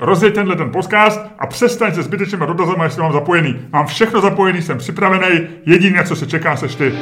Rozjeď tenhle ten podcast a přestaň se zbytečnými dotazama, jestli mám zapojený. Mám všechno zapojený, jsem připravený, jediné, co se čeká, seš ty.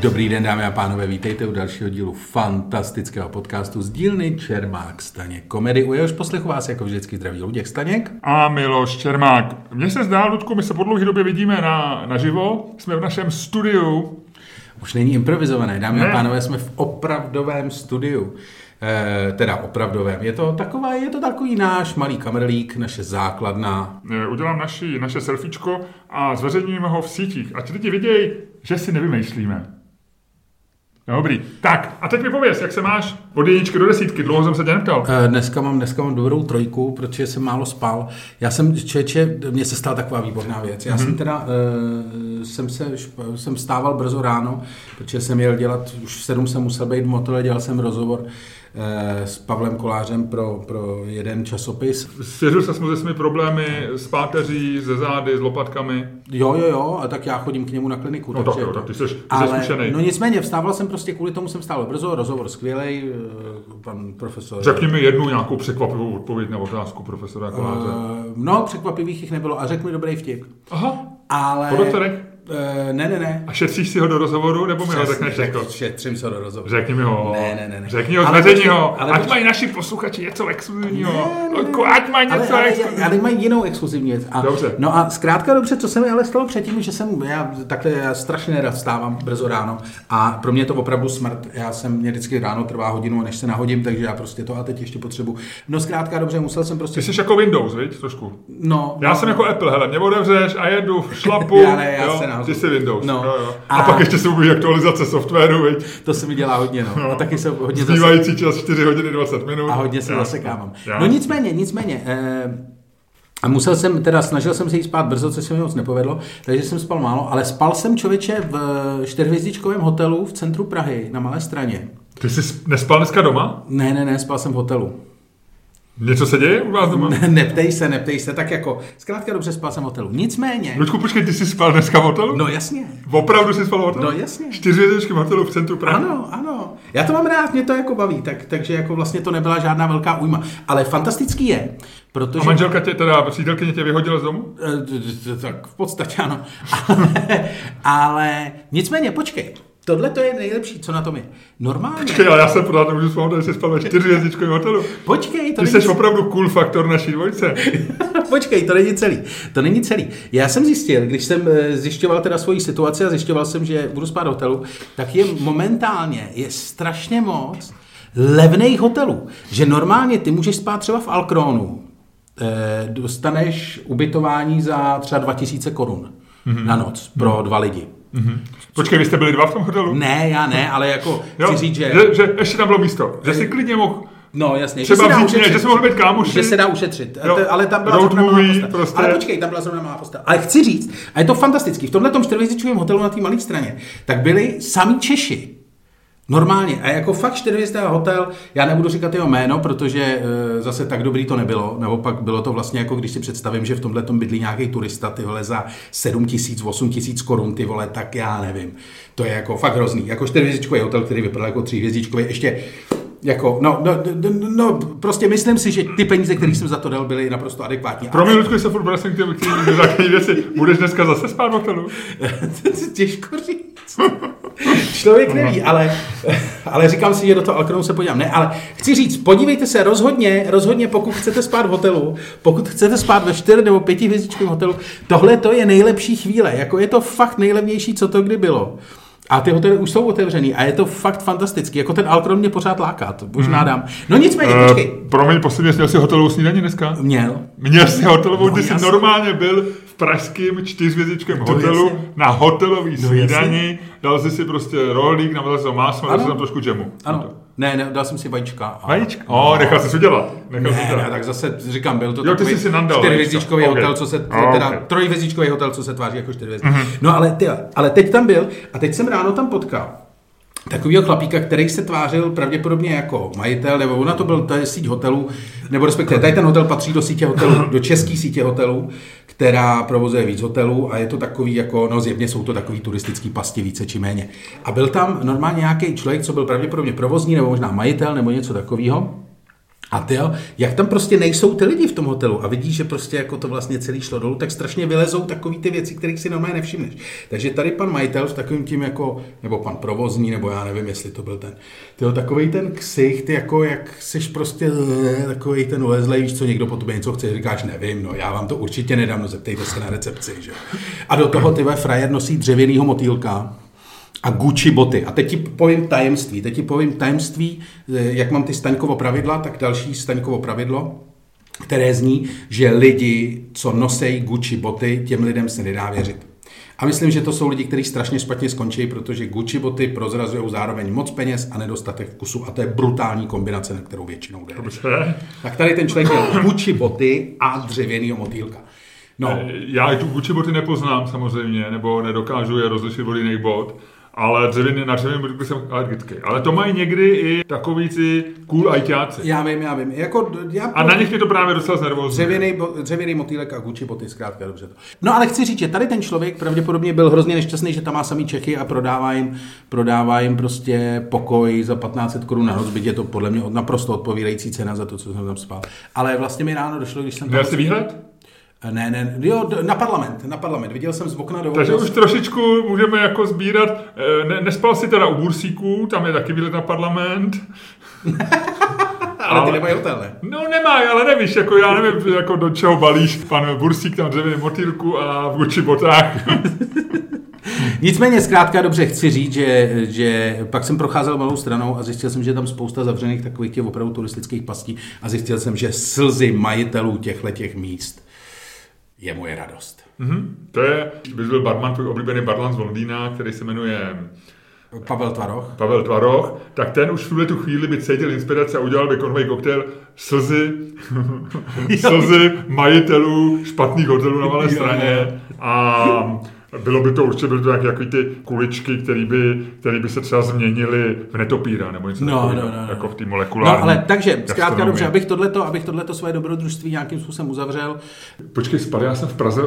Dobrý den, dámy a pánové, vítejte u dalšího dílu fantastického podcastu z dílny Čermák Staněk komedy. U jehož poslechu vás jako vždycky zdraví Luděk Staněk. A Miloš Čermák. Mně se zdá, Ludku, my se po dlouhé době vidíme na, naživo. Jsme v našem studiu. Už není improvizované, dámy ne. a pánové, jsme v opravdovém studiu. E, teda opravdovém. Je to, taková, je to takový náš malý kamerlík, naše základna. E, udělám naši, naše selfiečko a zveřejňujeme ho v sítích. Ať lidi vidějí, že si nevymýšlíme. Dobrý. Tak, a teď mi pověs, jak se máš od jedničky do desítky? Dlouho jsem se tě neptal. Eh, dneska mám, dneska mám dobrou trojku, protože jsem málo spal. Já jsem, čeče, mně se stala taková výborná věc. Já mm-hmm. jsem teda, uh, jsem se, jsem stával brzo ráno, protože jsem měl dělat, už v sedm jsem musel být v motole, dělal jsem rozhovor s Pavlem Kolářem pro, pro jeden časopis. Svěřil se se svými problémy s páteří, ze zády, s lopatkami? Jo, jo, jo, a tak já chodím k němu na kliniku. No takže, tak jo, tak ty jsi, ty ale, jsi zkušený. No nicméně, vstával jsem prostě kvůli tomu jsem stál brzo, rozhovor skvělej, eh, pan profesor. Řekni mi jednu nějakou překvapivou odpověď na otázku profesora Koláře. Uh, no, překvapivých jich nebylo a řekl mi dobrý vtip. Aha, ale... Uh, ne, ne, ne. A šetříš si ho do rozhovoru, nebo mi ho řekneš jako? Šetřím se ho do rozhovoru. Řekni mi ho. Ne, ne, ne. ne. Řekni ho, zveřejni ho. Ale ať počkej. mají naši posluchači něco exkluzivního. Ne, ne, ne. ať mají něco ale, exkluzivního. Ale mají jinou exkluzivní věc. A, dobře. No a zkrátka dobře, co se mi ale stalo předtím, že jsem, já takhle já strašně nerad vstávám brzo ráno a pro mě je to opravdu smrt. Já jsem, mě vždycky ráno trvá hodinu, než se nahodím, takže já prostě to a teď ještě potřebuji. No zkrátka dobře, musel jsem prostě... Ty jsi jako Windows, viď, trošku. No. Já no, jsem jako Apple, hele, mě otevřeš a jedu, šlapu. já ne, já jo, se ty jsi Windows. No. Jo, jo. A, a, pak ještě se uvidí aktualizace softwaru, viď? To se mi dělá hodně, no. no. A taky se hodně Zbývající zase... čas 4 hodiny 20 minut. A hodně se zasekávám. No nicméně, nicméně, eh, a musel jsem, teda snažil jsem se jít spát brzo, což se mi moc nepovedlo, takže jsem spal málo, ale spal jsem člověče v čtyřhvězdičkovém hotelu v centru Prahy na Malé straně. Ty jsi nespal dneska doma? Ne, ne, ne, spal jsem v hotelu. Něco se děje u vás doma? Ne, neptej se, neptej se, tak jako, zkrátka dobře spal jsem v hotelu. Nicméně... Luďku, počkej, ty jsi spal dneska v hotelu? No jasně. Opravdu jsi spal v hotelu? No jasně. Čtyřvězdičky v hotelu v centru Prahy? Ano, ano. Já to mám rád, mě to jako baví, tak, takže jako vlastně to nebyla žádná velká újma. Ale fantastický je, protože... A manželka tě, teda přítelkyně tě vyhodila z domu? E, tak v podstatě ano. ale, ale nicméně, počkej, Tohle to je nejlepší, co na tom je. Normálně. Počkej, ale já jsem pořád nemůžu vzpomenout, že jsi spal ve čtyřhvězdičkovém hotelu. Počkej, to Ty není... jsi opravdu cool faktor naší dvojce. Počkej, to není celý. To není celý. Já jsem zjistil, když jsem eh, zjišťoval teda svoji situaci a zjišťoval jsem, že budu spát v hotelu, tak je momentálně je strašně moc levných hotelů. Že normálně ty můžeš spát třeba v Alkronu, eh, dostaneš ubytování za třeba 2000 korun mm-hmm. na noc pro dva lidi. Mm-hmm. Počkej, vy jste byli dva v tom hotelu? Ne, já ne, ale jako jo, chci říct, že... že... Že ještě tam bylo místo, že si klidně mohl... No jasně, Třeba že se dá ušetřit, že se mohl být kámoši. Že se dá ušetřit, jo, ale tam byla zrovna malá postel. Prostě. Ale počkej, tam byla zrovna malá postel. Ale chci říct, a je to fantastický, v tomhle tom čtyřvězdičkovém hotelu na té malé straně, tak byli sami Češi. Normálně. A jako fakt čtyřvězdný hotel, já nebudu říkat jeho jméno, protože e, zase tak dobrý to nebylo. Naopak bylo to vlastně jako, když si představím, že v tomhle tom bydlí nějaký turista, ty vole, za 7 tisíc, 8 tisíc korun, ty vole, tak já nevím. To je jako fakt hrozný. Jako čtyřvězdičkový hotel, který vypadal jako tříhvězdičkový, ještě jako, no, no, no, no, prostě myslím si, že ty peníze, které jsem za to dal, byly naprosto adekvátní. Pro mě, Ludku, se furt vracím k těm, k věci. Budeš dneska zase spát v hotelu? Těžko říct. Člověk neví, ale, ale říkám si, že do toho Alkronu se podívám. Ne, ale chci říct, podívejte se rozhodně, rozhodně, pokud chcete spát v hotelu, pokud chcete spát ve 4 nebo 5 hvězdičkovém hotelu, tohle to je nejlepší chvíle. Jako je to fakt nejlevnější, co to kdy bylo. A ty hotely už jsou otevřený a je to fakt fantastický. Jako ten Alkron mě pořád láká, to možná hmm. dám. No nicméně, uh, počkej. Promiň, posledně měl jsi hotelovou snídaní dneska? Měl. Měl jsi hotelovou, no, ty jsi normálně byl v pražském čtyřvězdičkém no, hotelu jasně. na hotelový no, snídaní, dal jsi si prostě rolík, namazal si máslo, dal si tam trošku džemu. Ano. Ne, ne, dal jsem si vajíčka. A... Vajíčka? O, oh, nechal jsi udělat. Nechal ne, udělat. ne, tak zase říkám, byl to jo, takový čtyřvězdičkový okay. hotel, co se, oh, teda okay. trojvězdičkový hotel, co se tváří jako čtyřvězdičkový. Mm-hmm. No ale, ty, ale teď tam byl a teď jsem ráno tam potkal takového chlapíka, který se tvářil pravděpodobně jako majitel, nebo ona to byl, to je síť hotelů, nebo respektive tady ten hotel patří do sítě hotelů, do české sítě hotelů, která provozuje víc hotelů a je to takový jako, no zjevně jsou to takový turistický pasti více či méně. A byl tam normálně nějaký člověk, co byl pravděpodobně provozní, nebo možná majitel, nebo něco takového. A ty jo, jak tam prostě nejsou ty lidi v tom hotelu a vidíš, že prostě jako to vlastně celý šlo dolů, tak strašně vylezou takový ty věci, kterých si normálně nevšimneš. Takže tady pan majitel s takovým tím jako, nebo pan provozní, nebo já nevím, jestli to byl ten, tyjo, takový ten ksicht, jako jak seš prostě eh, takový ten ulezlej, víš co, někdo po tobě něco chce, říkáš, nevím, no já vám to určitě nedám, no zeptejte se na recepci, že A do toho ty frajer nosí dřevěnýho motýlka, a Gucci boty. A teď ti povím tajemství. Teď ti povím tajemství, eh, jak mám ty Staňkovo pravidla, tak další Staňkovo pravidlo, které zní, že lidi, co nosejí Gucci boty, těm lidem se nedá věřit. A myslím, že to jsou lidi, kteří strašně špatně skončí, protože Gucci boty prozrazují zároveň moc peněz a nedostatek vkusu. A to je brutální kombinace, na kterou většinou jde. Dobře. Tak tady ten člověk měl Gucci boty a dřevěnýho motýlka. No. Eh, já i tu Gucci boty nepoznám samozřejmě, nebo nedokážu je rozlišit od jiných bot ale dřevěný, na dřevěný bodky jsem alergický. Ale to mají někdy i takový ty cool ajťáci. Já vím, já vím. Jako, já... A na nich mě to právě docela znervozní. Dřevěný, dřevěný motýlek a Gucci boty, zkrátka dobře to. No ale chci říct, že tady ten člověk pravděpodobně byl hrozně nešťastný, že tam má samý Čechy a prodává jim, prodává jim prostě pokoj za 1500 korun na noc, byť je to podle mě naprosto odpovídající cena za to, co jsem tam spal. Ale vlastně mi ráno došlo, když jsem tam... Měl jsi výhled? Ne, ne, jo, na parlament, na parlament. Viděl jsem z okna do Takže už trošičku můžeme jako sbírat. Eh, ne, nespal si teda u Bursíků, tam je taky výlet na parlament. ale, ale ty nemají hotel, ne? No nemají, ale nevíš, jako já nevím, jako do čeho balíš pan Bursík tam dřevěný motýlku a v Gucci botách. Nicméně zkrátka dobře chci říct, že, že pak jsem procházel malou stranou a zjistil jsem, že je tam spousta zavřených takových těch opravdu turistických pastí a zjistil jsem, že slzy majitelů těchto těch míst je moje radost. Mm-hmm. To je, bys byl barman, tvůj oblíbený barman z Londýna, který se jmenuje Pavel Tvaroch. Pavel Tvaroch, tak ten už v tuhle tu chvíli by cítil inspiraci a udělal by konvej koktejl slzy, slzy majitelů špatných hotelů na malé straně a bylo by to určitě byly to nějaké jako ty kuličky, které by, který by se třeba změnily v netopíra nebo něco no, takového, no, no, no. jako v té molekulární No ale takže, zkrátka dobře, abych tohleto, abych tohleto své dobrodružství nějakým způsobem uzavřel. Počkej, spal, já jsem v Praze,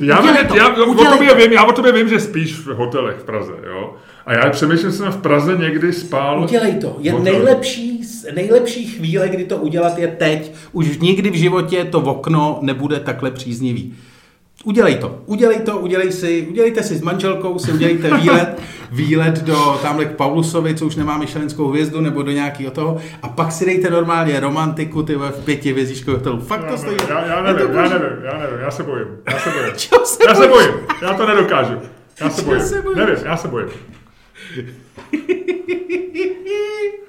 já, vím, to, já, o tobě vím, já o tobě vím, že spíš v hotelech v Praze, jo? A já přemýšlím, že jsem v Praze někdy spál. Udělej to. Je nejlepší, nejlepší chvíle, kdy to udělat, je teď. Už nikdy v životě to okno nebude takhle příznivý. Udělej to, udělej to, udělej si, udělejte si s manželkou, si udělejte výlet, výlet do tamhle k Paulusovi, co už nemá myšlenskou hvězdu, nebo do nějakého toho, a pak si dejte normálně romantiku, ty v pěti vězíčkovém hotelu. Fakt to stojí. Já, já nevím, já nevím, já nevím, já se bojím, já se bojím. se já se bojím, já to nedokážu. Já se bojím, se nevím, já se bojím.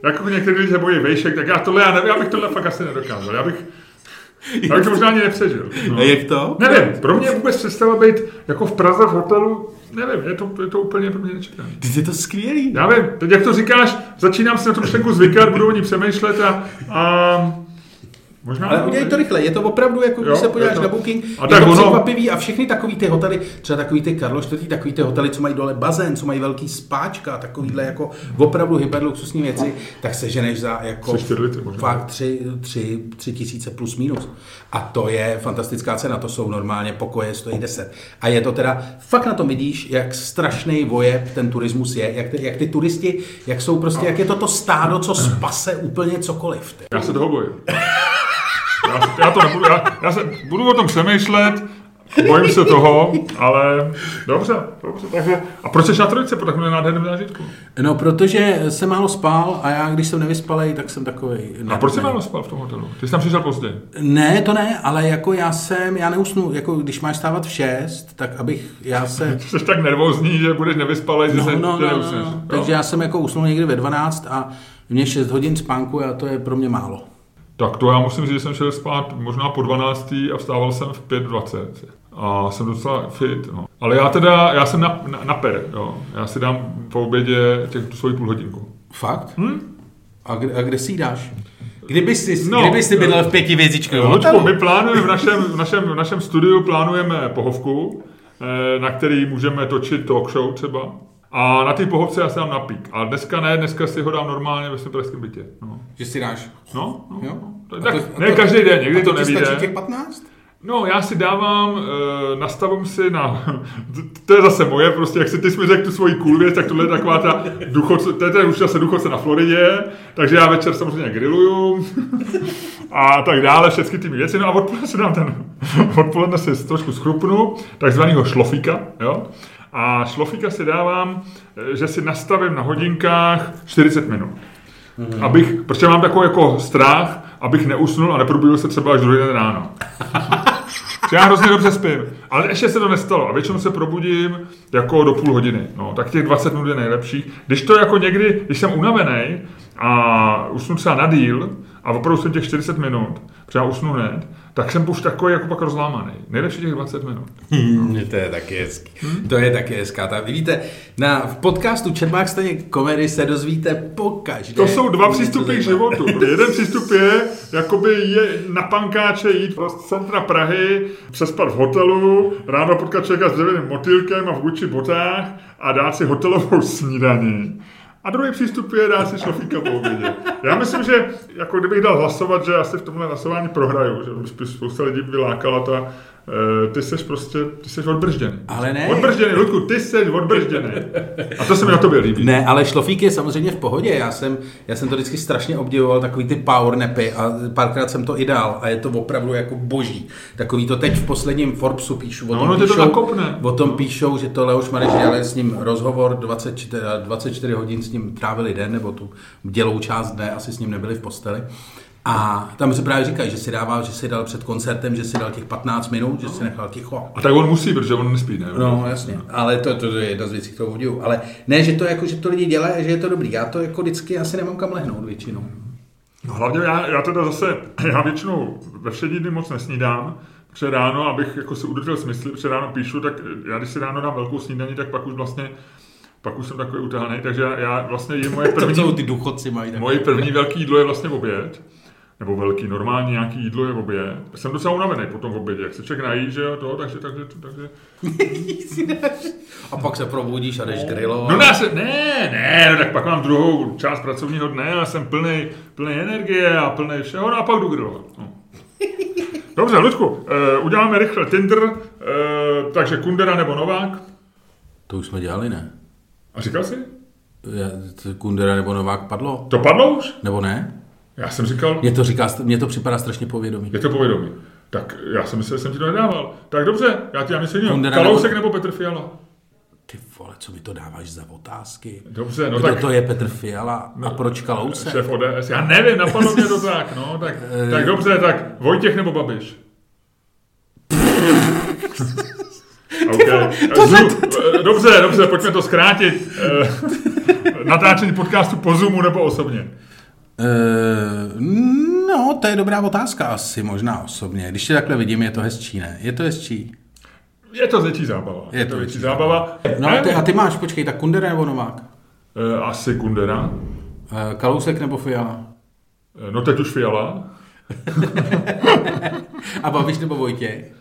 jako někteří se bojí vejšek, tak já tohle, já nevím, já bych tohle fakt asi nedokázal. Já bych, to možná ani nepřežil. No. A jak to? Nevím, pro mě vůbec přestala být jako v Praze v hotelu, nevím, je to, je to úplně pro mě nečekané. Ty je to skvělý. Já vím, teď jak to říkáš, začínám si na tu myšlenku zvykat, budu o ní přemýšlet a, a Možná ale udělej to rychle, je to opravdu, jako když se podíváš to... na Booking, a je tak to ono... překvapivý a všechny takový ty hotely, třeba takový ty Karlo IV, takový ty hotely, co mají dole bazén, co mají velký spáčka, takovýhle jako opravdu hyperluxusní věci, tak se ženeš za jako fakt tři, tři, tři tisíce plus minus. A to je fantastická cena, to jsou normálně pokoje, stojí 10. A je to teda, fakt na tom vidíš, jak strašný vojeb ten turismus je, jak ty, jak ty turisti, jak jsou prostě, jak je to to stádo, co spase úplně cokoliv. Ty. Já se toho bojím. Já, já to nebudu, já, já se, budu o tom přemýšlet, Bojím se toho, ale dobře, dobře. Takže, a proč jsi na trojce po takovém nádherném zážitku? No, protože jsem málo spal a já, když jsem nevyspalej, tak jsem takový. A proč jsi málo spal v tom hotelu? Ty jsi tam přišel pozdě? Ne, to ne, ale jako já jsem, já neusnu, jako když máš stávat v 6, tak abych, já se... jsi tak nervózní, že budeš nevyspalej, že no, se no, no, no, no. Takže já jsem jako usnul někdy ve 12 a mě 6 hodin spánku a to je pro mě málo. Tak to já musím říct, že jsem šel spát možná po 12. a vstával jsem v 5.20. A jsem docela fit, no. Ale já teda, já jsem na, na, na per, jo. Já si dám po obědě těch, tu svoji půl hodinku. Fakt? Hm? A, kde, a kde si ji dáš? Kdyby jsi, no, kdyby jsi bydlel v pěti vězičkovém hotelu? my plánujeme v našem, v, našem, v našem studiu plánujeme pohovku, eh, na který můžeme točit talk show třeba. A na ty pohovce já si dám napík. A dneska ne, dneska si ho dám normálně ve svém pražském bytě. No, Že si dáš. no, no. Jo? A Tak, to- ne to- každý den, někdy a to ti stačí těch nevíde. 15? No, já si dávám, uh, nastavím si na, to je zase moje, prostě jak si ty jsi mi řekl tu svoji cool věc, tak tohle je taková ta duchoce, to je ten už zase duchoce na Floridě, takže já večer samozřejmě grilluju a tak dále, všechny ty věci, no a odpoledne si dám ten, odpoledne si trošku schrupnu, takzvanýho šlofíka, jo, a šlofíka si dávám, eh, že si nastavím na hodinkách 40 minut. Mm-hmm. Abych, protože mám takový jako strach, abych neusnul a neprobudil se třeba až druhý den ráno. Já hrozně dobře spím, ale ještě se to nestalo a většinou se probudím jako do půl hodiny. No, tak těch 20 minut je nejlepší. Když to jako někdy, když jsem unavený a usnu třeba na díl a opravdu jsem těch 40 minut, protože já usnu hned, tak jsem už takový jako pak rozlámaný. Nejlepší těch 20 minut. Hmm, to je taky hezký. To je taky hezká. Ta, vidíte, na, v podcastu Čermák staně komedy se dozvíte pokaždé. To jsou dva přístupy k životu. Jeden přístup je, jakoby je na pankáče jít do centra Prahy, přespat v hotelu, ráno potkat člověka s dřevěným motýlkem a v Gucci botách a dát si hotelovou snídaní. A druhý přístup je dát si šlofíka po obědě. Já myslím, že jako kdybych dal hlasovat, že asi v tomhle hlasování prohraju, že by spousta lidí by lákala ta, ty seš prostě, ty seš odbržděný. Ale ne. Odbržděný, Ludku, ty seš odbržděný. A to se mi na tobě líbí. Ne, ale šlofík je samozřejmě v pohodě. Já jsem, já jsem to vždycky strašně obdivoval, takový ty power napy a párkrát jsem to i dal a je to opravdu jako boží. Takový to teď v posledním Forbesu píšu. O No, tom ono tě to píšou, nakopne. O tom píšou, že to Leoš Mareš dělali s ním rozhovor, 24, 24 hodin s ním trávili den, nebo tu dělou část dne, asi s ním nebyli v posteli. A tam se právě říkají, že si dával, že si dal před koncertem, že si dal těch 15 minut, že si nechal ticho. A tak on musí, protože on nespí, ne? No, jasně. Ale to, to, to je jedna z věcí, kterou obdivuju. Ale ne, že to, jako, že to lidi dělají a že je to dobrý. Já to jako vždycky asi nemám kam lehnout většinou. No, hlavně já, já teda zase, já většinou ve všední dny moc nesnídám, protože ráno, abych jako si udržel smysl, protože ráno píšu, tak já když si ráno dám velkou snídaní, tak pak už vlastně, pak už jsem takový utahaný, takže já, já vlastně jim moje To jsou první, ty důchodci mají moje první velký jídlo je vlastně oběd, nebo velký, normální nějaký jídlo je oběd. Jsem docela unavený po tom obědě, jak se člověk nají, že jo, to, takže, takže, takže, A pak se probudíš a jdeš grillovat. No dá se, ne, ne, no tak pak mám druhou část pracovního dne a jsem plný, plný energie a plný všeho, no a pak jdu grillovat. No. Dobře, Ludku, uh, uděláme rychle Tinder, uh, takže Kundera nebo Novák. To už jsme dělali, ne? A říkal jsi? To Kundera nebo Novák padlo? To padlo už? Nebo ne? Já jsem říkal, Mně to, říká, mně to připadá strašně povědomí. je to povědomí. Tak já jsem myslel, že jsem ti to nedával. Tak dobře, já ti já myslím, Kundera Kalousek nebo- Petr Fiala? Ty vole, co mi to dáváš za otázky? Dobře, no Kdo tak to je Petr Fiala a proč Kalousek? šéf ODS. Já nevím, napadlo mě to tak, no. Tak, tak dobře, tak Vojtěch nebo Babiš? Okay. Zu- Dobře, dobře, pojďme to zkrátit. Eh, Natáčení podcastu po Zoomu nebo osobně? Uh, no, to je dobrá otázka asi, možná osobně. Když tě takhle vidím, je to hezčí, ne? Je to hezčí. Je to větší zábava. Je to větší zábava. No a ty, a ty máš, počkej, tak Kundera nebo Novák? eh, Asi Kundera. Uh, Kalousek nebo Fiala? Eh, No teď už Fiala. A Babiš nebo Vojtěch?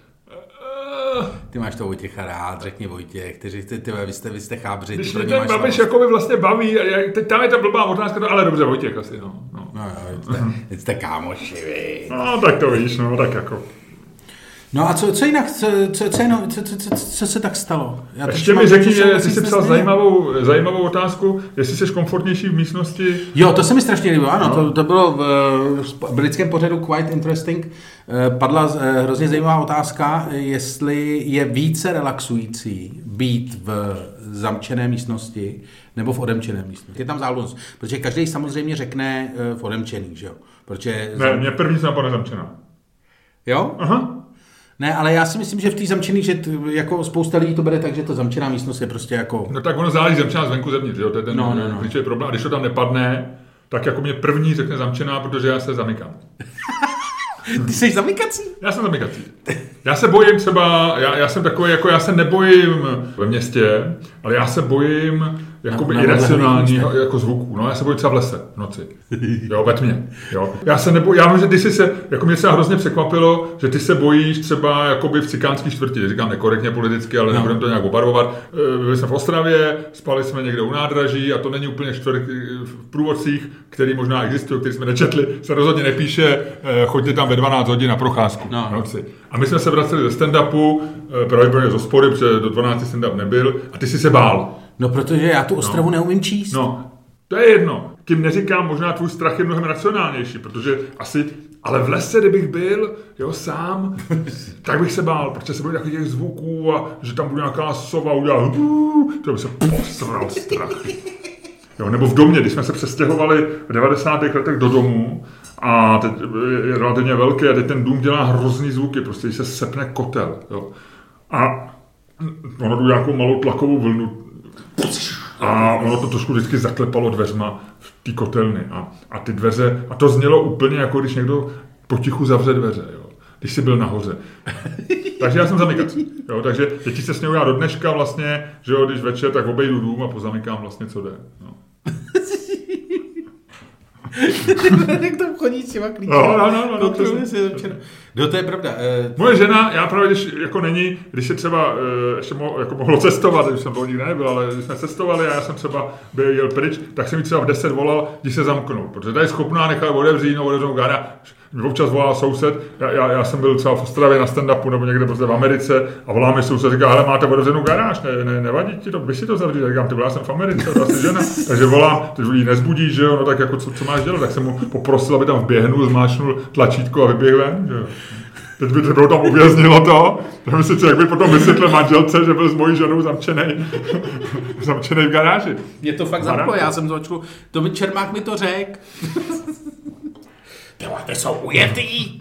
Ty máš to Vojtěcha rád, řekni Vojtěch, kteří ty, ty, vy jste, vy jste chábři, ty Když mě ten máš Babiš jako by vlastně baví, a já- teď tam je ta blbá otázka, ale dobře, Vojtěch asi, no. no. No jo, jste, jste kámoši, vy. No, tak to víš, no, tak jako. No a co, co jinak, co, co, co, jinak, co, co, co, co se tak stalo? Já Ještě mi řekni, že jsi si psal zajímavou, zajímavou otázku, jestli jsi komfortnější v místnosti. Jo, to se mi strašně líbilo, ano, No. to, to bylo v, v britském pořadu Quite Interesting. Eh, Padla eh, hrozně zajímavá otázka, jestli je více relaxující být v zamčené místnosti nebo v odemčené místnosti. Je tam záležitost, protože každý samozřejmě řekne eh, v odemčený, že jo? Protože Ne, mě první se napadne zamčená. Jo? Aha. Ne, ale já si myslím, že v té zamčený, že t, jako spousta lidí to bere tak, že to zamčená místnost je prostě jako... No tak ono záleží zamčená zvenku zevnitř, jo? to je ten No, no, no. klíčový problém. A když to tam nepadne, tak jako mě první řekne zamčená, protože já se zamykám. Ty jsi zamykací? Já jsem zamykací. Já se bojím třeba, já, já jsem takový, jako já se nebojím ve městě, ale já se bojím jakoby na iracionální jako zvuků. No, já se bojím třeba v lese v noci. Jo, ve tmě. Jo. Já se nebo, já vím, že ty jsi se, jako mě se hrozně překvapilo, že ty se bojíš třeba jakoby v cikánský čtvrti, říkám nekorektně politicky, ale No. nebudeme to nějak obarvovat. Eh, Byli jsme v Ostravě, spali jsme někde u nádraží a to není úplně čtvrť eh, v průvodcích, který možná existují, který jsme nečetli, se rozhodně nepíše, eh, choďte tam ve 12 hodin na procházku No. v noci. A my jsme se vraceli ze stand-upu, pravděpodobně z hospody, protože do 12 stand-up nebyl, a ty jsi se bál. No, protože já tu Ostravu neumím číst. No, to je jedno. Tím neříkám, možná tvůj strach je mnohem racionálnější, protože asi, ale v lese, kdybych byl, jo, sám, tak bych se bál, protože se bojím takových těch zvuků a že tam bude nějaká sova udělá, "Hů", to by se posral strach. Jo, nebo v domě, když jsme se přestěhovali v 90. letech do domu a teď je relativně velké a teď ten dům dělá hrozný zvuky, prostě když se sepne kotel. Jo. A ono jdu nějakou malou tlakovou vlnu a ono to trošku vždycky zaklepalo dveřma v té kotelny. A, a ty dveře, a to znělo úplně jako když někdo potichu zavře dveře, jo. Když jsi byl nahoře. takže já jsem zamykací. Jo, takže děti se smějí já do dneška vlastně, že jo, když večer, tak obejdu dům a pozamykám vlastně, co jde. No. Jak tam chodí s těma klíčem. No, no, no, no, no, Kontroluje přesně. si večer. No to je pravda. Eh, Moje žena, já právě, když jako není, když se třeba eh, ještě mo, jako mohlo cestovat, když jsem to nikdy nebyl, ale když jsme cestovali a já jsem třeba byl, jel pryč, tak jsem mi třeba v 10 volal, když se zamknou, protože ta je schopná nechat otevřít, no garáž. Mě občas volá soused, já, já, já, jsem byl třeba v Ostravě na stand-upu nebo někde prostě v Americe a volá mi soused, říká, hele, máte otevřenou garáž, ne, ne, nevadí ti to, by si to zavřít, Já říkám, ty já jsem v Americe, to asi žena, takže volám, ty jí nezbudíš, že jo, no tak jako co, co máš dělat, tak jsem mu poprosil, aby tam vběhnul, zmášnul tlačítko a vyběhl ven, že jo. Teď by to tam uvěznilo to, tak si člověk by potom vysvětlil manželce, že byl s mojí ženou zamčený, zamčený v garáži. Mě to fakt zaplo, já jsem začal, to mi Čermák mi to řek. Ty ty jsou ujetý.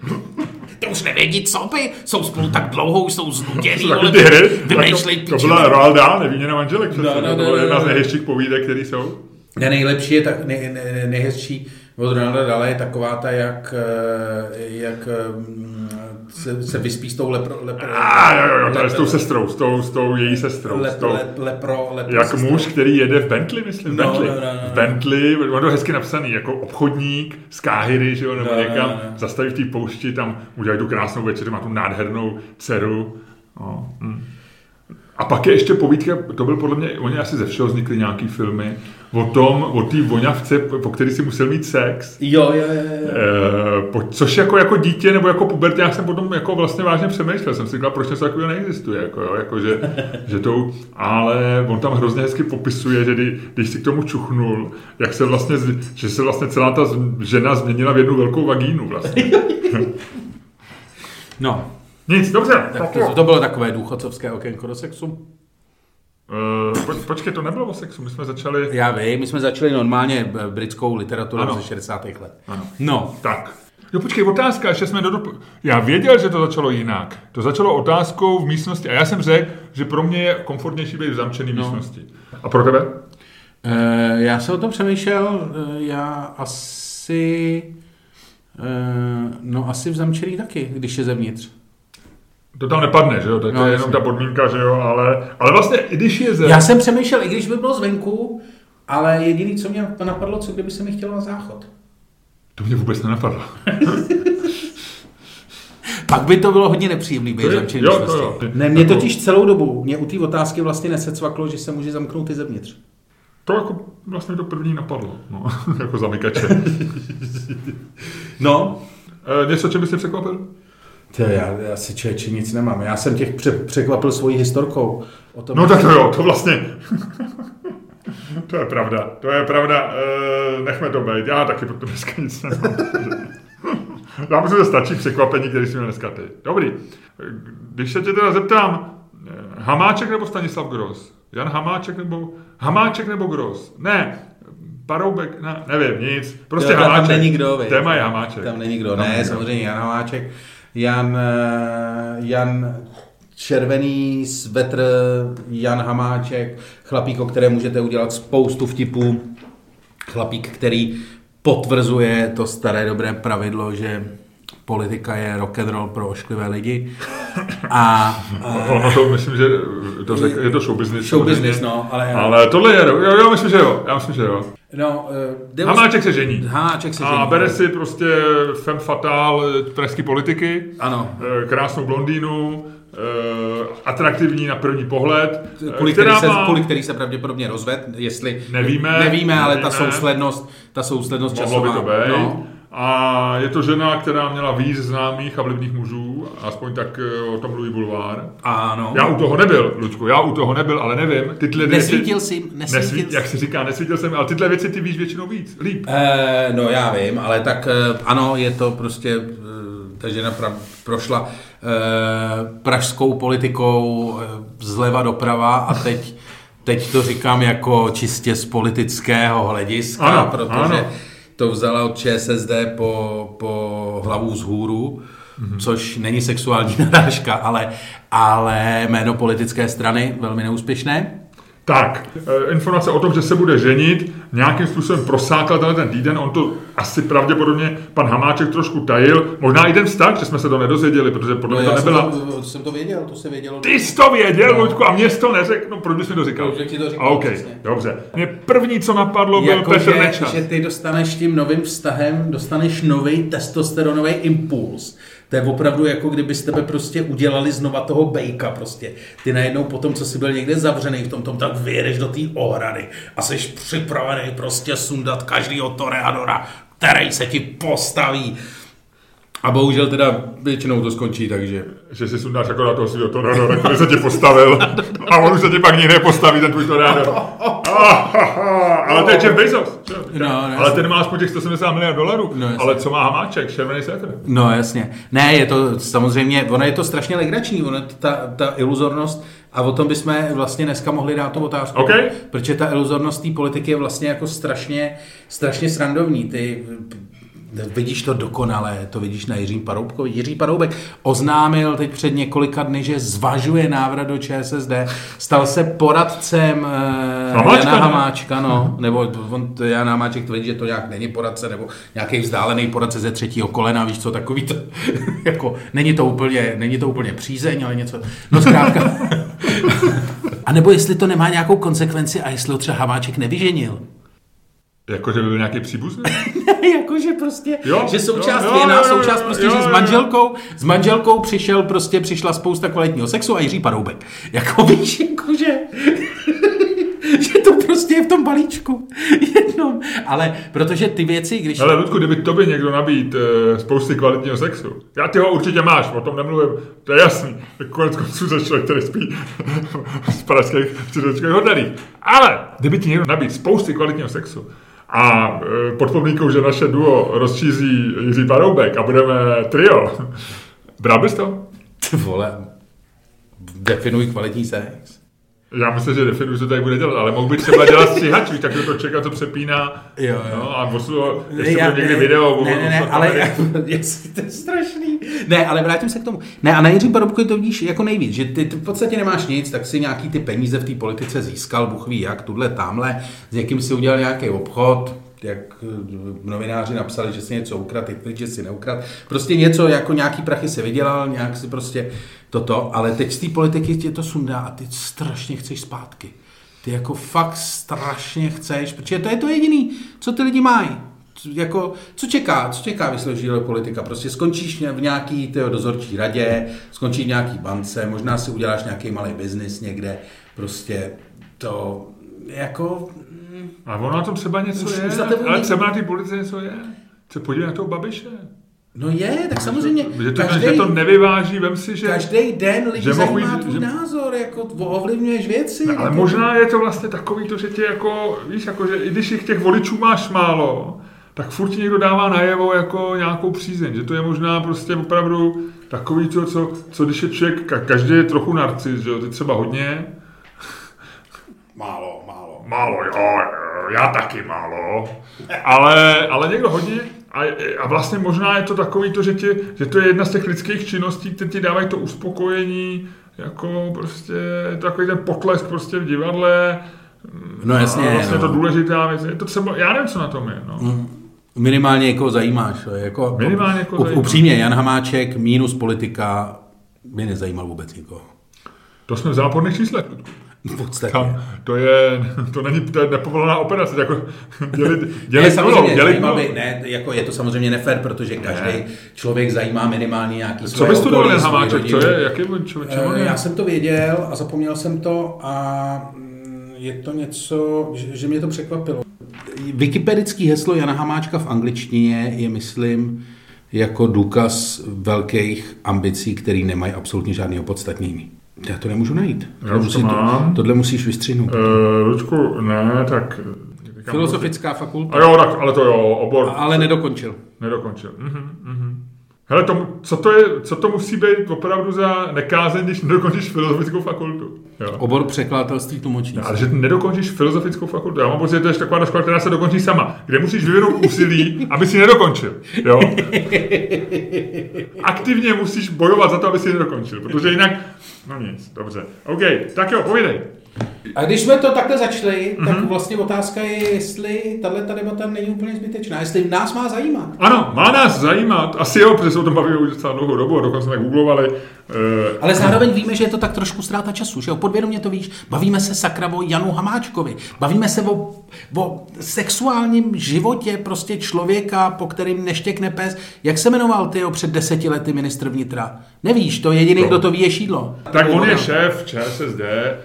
Ty už nevědí, co by. Jsou spolu tak dlouho, už jsou znuděný. Taky ty hry, Vymýšlej to, to byla Roald Dahl, nevíněna manželek, přece, No, no, to no, byla no, jedna no. z nejhezčích povídek, které jsou. Ne, nejlepší je tak, nej, nej, nejhezčí od Ronalda Dala je taková ta, jak, eh, jak mm, se, se vyspí s tou lepro, lepro, A jo, jo, je s tou lepro- sestrou, s tou, s tou její sestrou. s lep, tou, lep, lepro, lepro jak sestrou. muž, který jede v Bentley, myslím, No, Bentley. no, no, no, no. V Bentley, on to hezky napsaný, jako obchodník z Káhyry, že jo, nebo No, no, někam, no. zastaví v té poušti, tam udělají tu krásnou večeři, má tu nádhernou dceru. No, hm. A pak je ještě povídka, to byl podle mě, oni asi ze všeho vznikly nějaký filmy, o tom, o té voňavce, po který si musel mít sex. Jo, jo, jo, jo. Eh, po, což jako, jako dítě nebo jako puberták jsem potom jako vlastně vážně přemýšlel. Jsem si říkal, proč něco takového neexistuje. Jako, jo, jako, že, že to, ale on tam hrozně hezky popisuje, že kdy, když si k tomu čuchnul, jak se vlastně, že se vlastně celá ta žena změnila v jednu velkou vagínu vlastně. No, Nic, dobře. tak Tak to, to bylo takové důchodcovské okénko do sexu. Eh, po, počkej, to nebylo o sexu, my jsme začali... Já vím, my jsme začali normálně b- britskou literaturu Ano. ze 60. let. Ano. No, Tak. Jo, počkej, otázka, ještě jsme do... Já věděl, že to začalo jinak. To začalo otázkou v místnosti a já jsem řekl, že pro mě je komfortnější být v zamčené No. místnosti. A pro tebe? e, já jsem o tom přemýšlel, já asi... E, no asi v zamčený taky, když je zevnitř. To tam nepadne, že jo? To, to No, je jenom ta podmínka, že jo? Ale, ale vlastně, i když je zem... Já jsem přemýšlel, i když by bylo zvenku, ale jediný, co mě napadlo, co kdyby se mi chtělo na záchod. To mě vůbec nenapadlo. Pak by to bylo hodně nepříjemný být To zamčený jo, to jo. Ne, mě totiž celou dobu, mě u té otázky vlastně nesecvaklo, že se může zamknout i zevnitř. To jako vlastně to první napadlo, no, jako zamykače. No, E, něco, čím bys mě překvapil? To já, já si člověče nic nemám. Já jsem těch pře- překvapil svojí historkou. O tom, No tak to jo, to vlastně... to je pravda, to je pravda, e, nechme to být, já taky potom dneska nic nemám. já myslím, že stačí překvapení, který jsi měl dneska ty. Dobrý, když se tě teda zeptám, eh, Hamáček nebo Stanislav Gross? Jan Hamáček nebo... Hamáček nebo Gross? Ne, Paroubek, ne, nevím, nic. Prostě Jo, tam Hamáček. není kdo, viď? Téma je Hamáček. Tam není kdo. Tam Ne, není kdo. samozřejmě Jan Hamáček. Jan, eh, Jan červený svetr, Jan Hamáček, chlapík, o kterém můžete udělat spoustu vtipů. Chlapík, který potvrzuje to staré dobré pravidlo, že politika je rock and roll pro ošklivé lidi. A, Ono to myslím, že to řek, je to show business. show business, no, ale... Ale tohle je, jo, jo, myslím, že jo, já myslím, že jo. No, eh, o- Hamáček se žení. Hamáček se A žení. bere si prostě femme fatale eh, pražské politiky, Ano. eh, krásnou blondýnu, eh, atraktivní na první pohled, eh, Kvůli který, se, kvůli který se pravděpodobně rozved, jestli... Nevíme, Nevíme, ale ta nevíme. souslednost, ta souslednost Mohlo by časová. to být. No. A je to žena, která měla víc známých a vlivných mužů, aspoň tak eh, o tom mluví bulvár. Ano. Já u toho nebyl, Luďku, já u toho nebyl, ale nevím. Tyhle Nesvítil jsi, nesvítil Nesví, jsi. jak se říká, nesvítil jsem, ale tyhle věci ty víš většinou víc, líp. Eh, no já vím, ale tak eh, ano, je to prostě, eh, ta žena pra, prošla eh, pražskou politikou eh, zleva doprava a teď, teď to říkám jako čistě z politického hlediska, Ano, protože ano. To vzala od ČSSD po, po hlavu vzhůru, mm-hmm. což není sexuální narážka, ale, ale jméno politické strany velmi neúspěšné. Tak, eh, informace o tom, že se bude ženit, nějakým způsobem prosákal tenhle ten týden, on to asi pravděpodobně pan Hamáček trošku tajil, možná i ten vztah, že jsme se to nedozvěděli, protože podle mě to jsem nebyla... to, jsem to věděl, to se vědělo. Ty jsi to věděl, Luďku, a mě jsi to neřekl, no proč bys mi to říkal? Protože ti to říkal, A OK, přesně. dobře. Mě první, co napadlo, byl Jako, Petr že, Nečas. že ty dostaneš tím novým vztahem, dostaneš nový testosteronový impuls. To je opravdu jako kdyby z tebe prostě udělali znova toho bejka prostě. Ty najednou potom, co jsi byl někde zavřený v tom, tom tak vyjedeš do té ohrady a jsi připravený prostě sundat každýho toreadora, který se ti postaví. A bohužel teda většinou to skončí, takže... Že si sundáš akorát toho svého tornádora, který se ti postavil a on už se ti pak nikdy nepostaví, ten tvůj tornádor. Ale to je Jeff Bezos. No, no, ale ten má aspoň těch 170 miliard dolarů. No, jasně. ale co má Hamáček? Červený svetr. No jasně. Ne, je to samozřejmě, ono je to strašně legrační, ono ta, ta iluzornost a o tom bychom vlastně dneska mohli dát tu otázku. OK. Protože ta iluzornost té politiky je vlastně jako strašně, strašně srandovní. Ty vidíš to dokonale, to vidíš na Jiřím Paroubkovi. Jiří Paroubek oznámil teď před několika dny, že zvažuje návrat do ČSSD, stal se poradcem eh, Hamáčka, Jana? Hamáčka, no, nebo on, to Jan Hamáček tvrdí, že to nějak není poradce, nebo nějaký vzdálený poradce ze třetího kolena, víš co, takový to, jako, není to úplně, není to úplně přízeň, ale něco, no zkrátka. A nebo jestli to nemá nějakou konsekvenci a jestli ho třeba Hamáček nevyženil. Jakože by byl nějaký příbuzný? Jakože prostě, Jo, že součást jo, jo, věna, jo, jo, součást jo, prostě, jo, že jo, s jo. manželkou, s manželkou přišel prostě, přišla spousta kvalitního sexu a Jiří Paroubek. Jako víš, jakože, že to prostě je v tom balíčku jednom. Ale protože ty věci, když... Ale Ludku, kdyby tobě někdo nabít e, spousty kvalitního sexu, já ty ho určitě máš, o tom nemluvím, to je jasný. Konec konců jsi člověk, který spí z pražských hotelí. Ale kdyby ti někdo nabít spousty kvalitního sexu a e, pod podmínkou, že naše duo rozčízí Jiří Paroubek a budeme trio, bral bys to? Ty vole, definuj kvalitní sex. Já myslím, že definuji, co tady bude dělat, ale mohl by třeba dělat stříhač, víš, tak to čeká, to přepíná. Jo, jo. No, a poslu, ještě Já- někdy video. Ne, ne, ne, ale jestli to je strašný. Ne, ale vrátím se k tomu. Ne, a na Jiřím Paroubkovi to vidíš jako nejvíc, že ty, ty v podstatě nemáš nic, tak si nějaký ty peníze v té politice získal, Bůh ví jak, tuhle, tamhle, s někým si udělal nějaký obchod, jak eh, novináři napsali, že si něco ukrad, tvrdí, že si neukrad. Prostě něco, jako nějaký prachy si vydělal, nějak si prostě toto, ale teď z té politiky tě to sundá a ty strašně chceš zpátky. Ty jako fakt strašně chceš, protože to je to jediný, co ty lidi mají. Jako, co čeká, co čeká vysloužilého politika? Prostě skončíš v nějaký tyjo, dozorčí radě, skončíš v nějaký bance, možná si uděláš nějaký malý biznis někde, prostě to jako... A ono na tom třeba něco Už- je, už ale třeba na té politice něco je. Se podívej na toho Babiše. No je, tak samozřejmě, Že to, každý, že to nevyváží, vem si, že... každý den lidi že zajímá jít- tvůj že- názor, jako ovlivňuješ věci. No, ale jako- možná je to vlastně takový to, že tě jako, víš, jako, že i když jich těch voličů máš málo, tak furt ti někdo dává najevo jako nějakou přízeň, že to je možná prostě opravdu takový to, co, co když je člověk, ka- každý je trochu narcis, že jo, ty třeba hodně, Málo, málo. Jo, já taky málo. Ale, ale někdo hodně a, a vlastně možná je to takový to, že, tě, že to je jedna z těch lidských činností, které ti dávají to uspokojení, jako prostě je to takový ten potlesk prostě v divadle. No jasně, a vlastně no. je to důležitá věc. Je to třeba, já nevím, co na tom je. No. Minimálně někoho zajímáš. Jako, Minimálně někoho up- zajímáš. Upřímně, Jan Hamáček, mínus politika, by nezajímal vůbec nikoho. To jsme v záporných číslech. V podstatě. Tam, to je, to není, to je nepovolená operace, jako dělit, Ne, dělit samozřejmě, nulou, dělit nulou. by, ne, jako je to samozřejmě nefér, protože každý Ne. člověk zajímá minimálně nějaký Co svoje by studoval okolí, Jan Hamáček? Co je, jaký on čo, čemu Eh? Já jsem to věděl a zapomněl jsem to a mm, je to něco, že, že mě to překvapilo. Wikipedický heslo Jana Hamáčka v angličtině je, myslím, jako důkaz velkých ambicí, které nemají absolutně žádný opodstatnění. Já to nemůžu najít. Já Tohle už to mám. tohle musíš vystřihnout. Uh, Lučku, ne, tak... Filozofická fakulta, A jo, tak, ale to jo, obor ale nedokončil. nedokončil. Mhm, mhm. Hele, to, co, to je, co to musí být opravdu za nekázeň, když nedokončíš filozofickou fakultu? Jo. Obor překladatelství tlumočnictví. Ale že nedokončíš filozofickou fakultu. Já mám pocit, že to je taková škola, která se dokončí sama, kde musíš vyvinout úsilí, aby si nedokončil. Jo? Aktivně musíš bojovat za to, aby si nedokončil, protože jinak... No nic, dobře. OK, tak jo, povídej. A když jsme to takhle začali, Mhm. tak vlastně otázka je, jestli tahle ta debata není úplně zbytečná, jestli nás má zajímat. Ano, má nás zajímat, asi jo, protože se o tom bavíme už docela dlouhou dobu a dokonce jsme googlovali. Uh, Ale zároveň víme, že je to tak trošku ztráta času, že jo? Podvědomě to víš. Bavíme se sakra o Janu Hamáčkovi. Bavíme se o, o sexuálním životě prostě člověka, po kterým neštěkne pes. Jak se jmenoval ty před deseti lety ministr vnitra? Nevíš, to jediný, To. kdo to ví, je šídlo. tak on je šéf ČSSD, eh,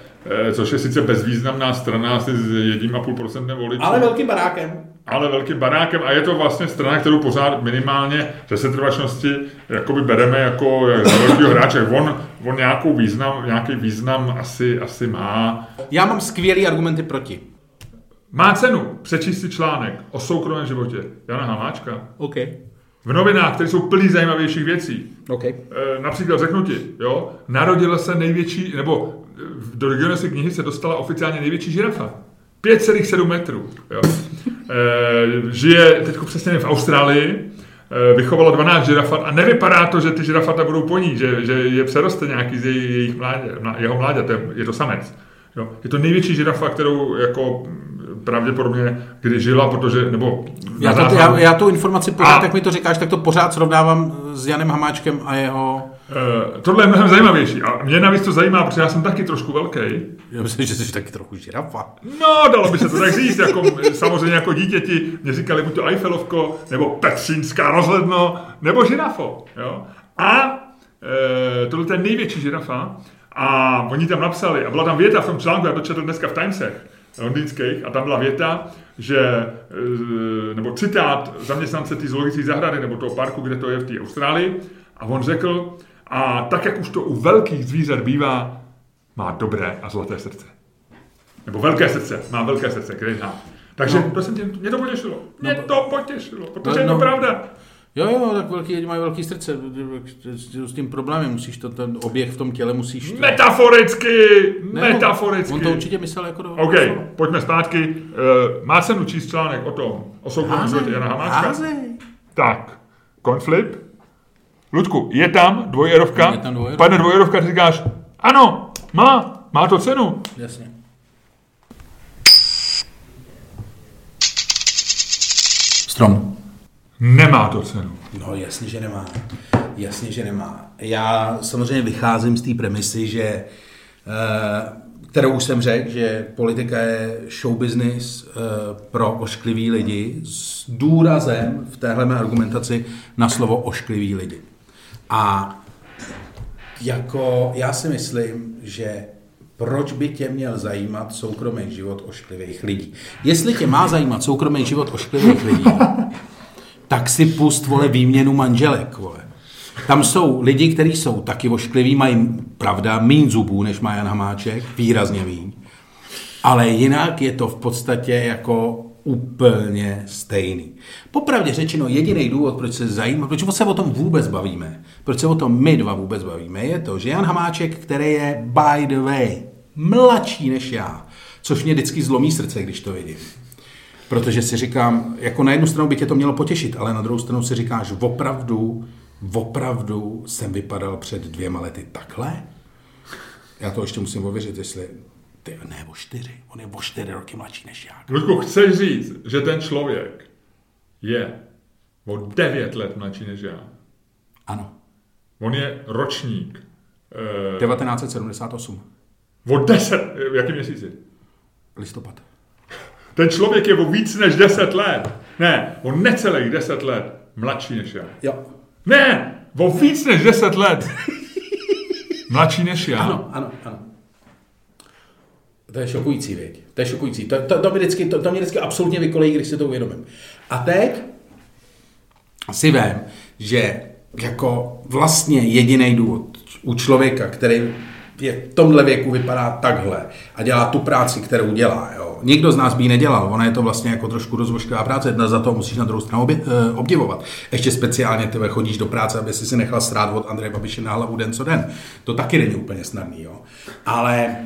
což je sice bezvýznamná strana, asi s 1,5% voličů. Ale velkým barákem. ale velkým barákem a je to vlastně strana, kterou pořád minimálně ze setrvačnosti jakoby bereme jako za velkého hráče. On, on nějakou význam, nějaký význam asi, asi má. Já mám skvělý argumenty proti. Má cenu přečíst si článek o soukromém životě Jana Hamáčka OK. v novinách, které jsou plný zajímavějších věcí. OK. E, například řeknu ti, jo, narodila se největší, nebo do Guinnessy knihy se dostala oficiálně největší žirafa. 5,7 metrů. Jo. E, žije teď přesně v Austrálii, e, vychovala 12 žirafat a nevypadá to, že ty žirafata budou po ní, že, že je přeroste nějaký z jejich mládě, mlá- jeho mláďatem, je to samec. Jo. Je to největší žirafa, kterou jako pravděpodobně kdy žila, protože, nebo Já, to, já, já tu informaci pořád, A- jak mi to říkáš, tak to pořád srovnávám s Janem Hamáčkem a jeho... Eh, tohle je mnohem zajímavější. A mě navíc to zajímá, protože já jsem taky trošku velký. Já myslím, že jsi taky trochu žirafa. No, dalo by se to tak říct. Jako, samozřejmě jako dítěti mě říkali buď to Eiffelovko, nebo Petřínská rozhledno, nebo žirafo. Jo? A e, tohle je největší žirafa. A oni tam napsali, a byla tam věta v tom článku, já to četl dneska v Timesech londýnských, a tam byla věta, že, e, nebo citát zaměstnance té zoologické zahrady, nebo toho parku, kde to je v té Austrálii, a on řekl, a tak, jak už to u velkých zvířat bývá, má dobré a zlaté srdce. Nebo velké srdce, má velké srdce, heart. Takže no. to se mě, mě to potěšilo. Mě no, to potěšilo, protože no, je to no. pravda. Jo, jo, tak velký lidi mají velký srdce. S tím problémem musíš to, ten oběh v tom těle musíš... To... Metaforicky, Ne, metaforicky. On to určitě myslel jako do... OK, pojďme zpátky. Uh, má cenu číst článek o tom, o soukromém životě Jana Hamáčka? házej. Tak, konflip. Ludku, je tam dvojerovka? Je tam dvojerovka. Padne dvojerovka, ty říkáš, ano, má, má to cenu. Jasně. Strom. Nemá to cenu. No jasně, že nemá. Jasně, že nemá. Já samozřejmě vycházím z té premisy, že eh, kterou už jsem řekl, že politika je show business eh, pro ošklivý lidi s důrazem v téhle mé argumentaci na slovo ošklivý lidi. A jako já si myslím, že proč by tě měl zajímat soukromý život ošklivých lidí? Jestli tě má zajímat soukromý život ošklivých lidí, tak si pust, vole, výměnu manželek, vole. Tam jsou lidi, kteří jsou taky oškliví, mají, pravda, míň zubů, než má Jan Hamáček, výrazně míň. Ale jinak je to v podstatě jako úplně stejný. Popravdě řečeno, jediný důvod, proč se zajímá, proč se o tom vůbec bavíme, proč se o tom my dva vůbec bavíme, je to, že Jan Hamáček, který je by the way mladší než já, což mě vždycky zlomí srdce, když to vidím. Protože si říkám, jako na jednu stranu by tě to mělo potěšit, ale na druhou stranu si říkáš, opravdu, opravdu jsem vypadal před dvěma lety takhle? Já to ještě musím ověřit, jestli... Ty, ne, o čtyři. On je o čtyři roky mladší než já. Ludku, chceš říct, že ten člověk je o 9 let mladší než já. Ano. On je ročník Eh, 1978. o 10, v jakém měsíci? Listopad. Ten člověk je o víc než 10 let. Ne, o necelých 10 let mladší než já. Jo. Ne, o víc než 10 let mladší než já. Ano, ano, ano. To je šokující, věď. To je šokující. To, to, to, mě vždycky, to, to mě vždycky absolutně vykolejí, když si to uvědomím. A teď si vím, že jako vlastně jediný důvod u člověka, který je v tomhle věku vypadá takhle a dělá tu práci, kterou dělá. Jo. Nikdo z nás by ji nedělal, ona je to vlastně jako trošku rozvožková práce, dnes za to musíš na druhou stranu obě, eh, obdivovat. Ještě speciálně ty chodíš do práce, aby si si nechal strát od Andreje Babiše na hlavu den co den. To taky není úplně snadný. Jo. Ale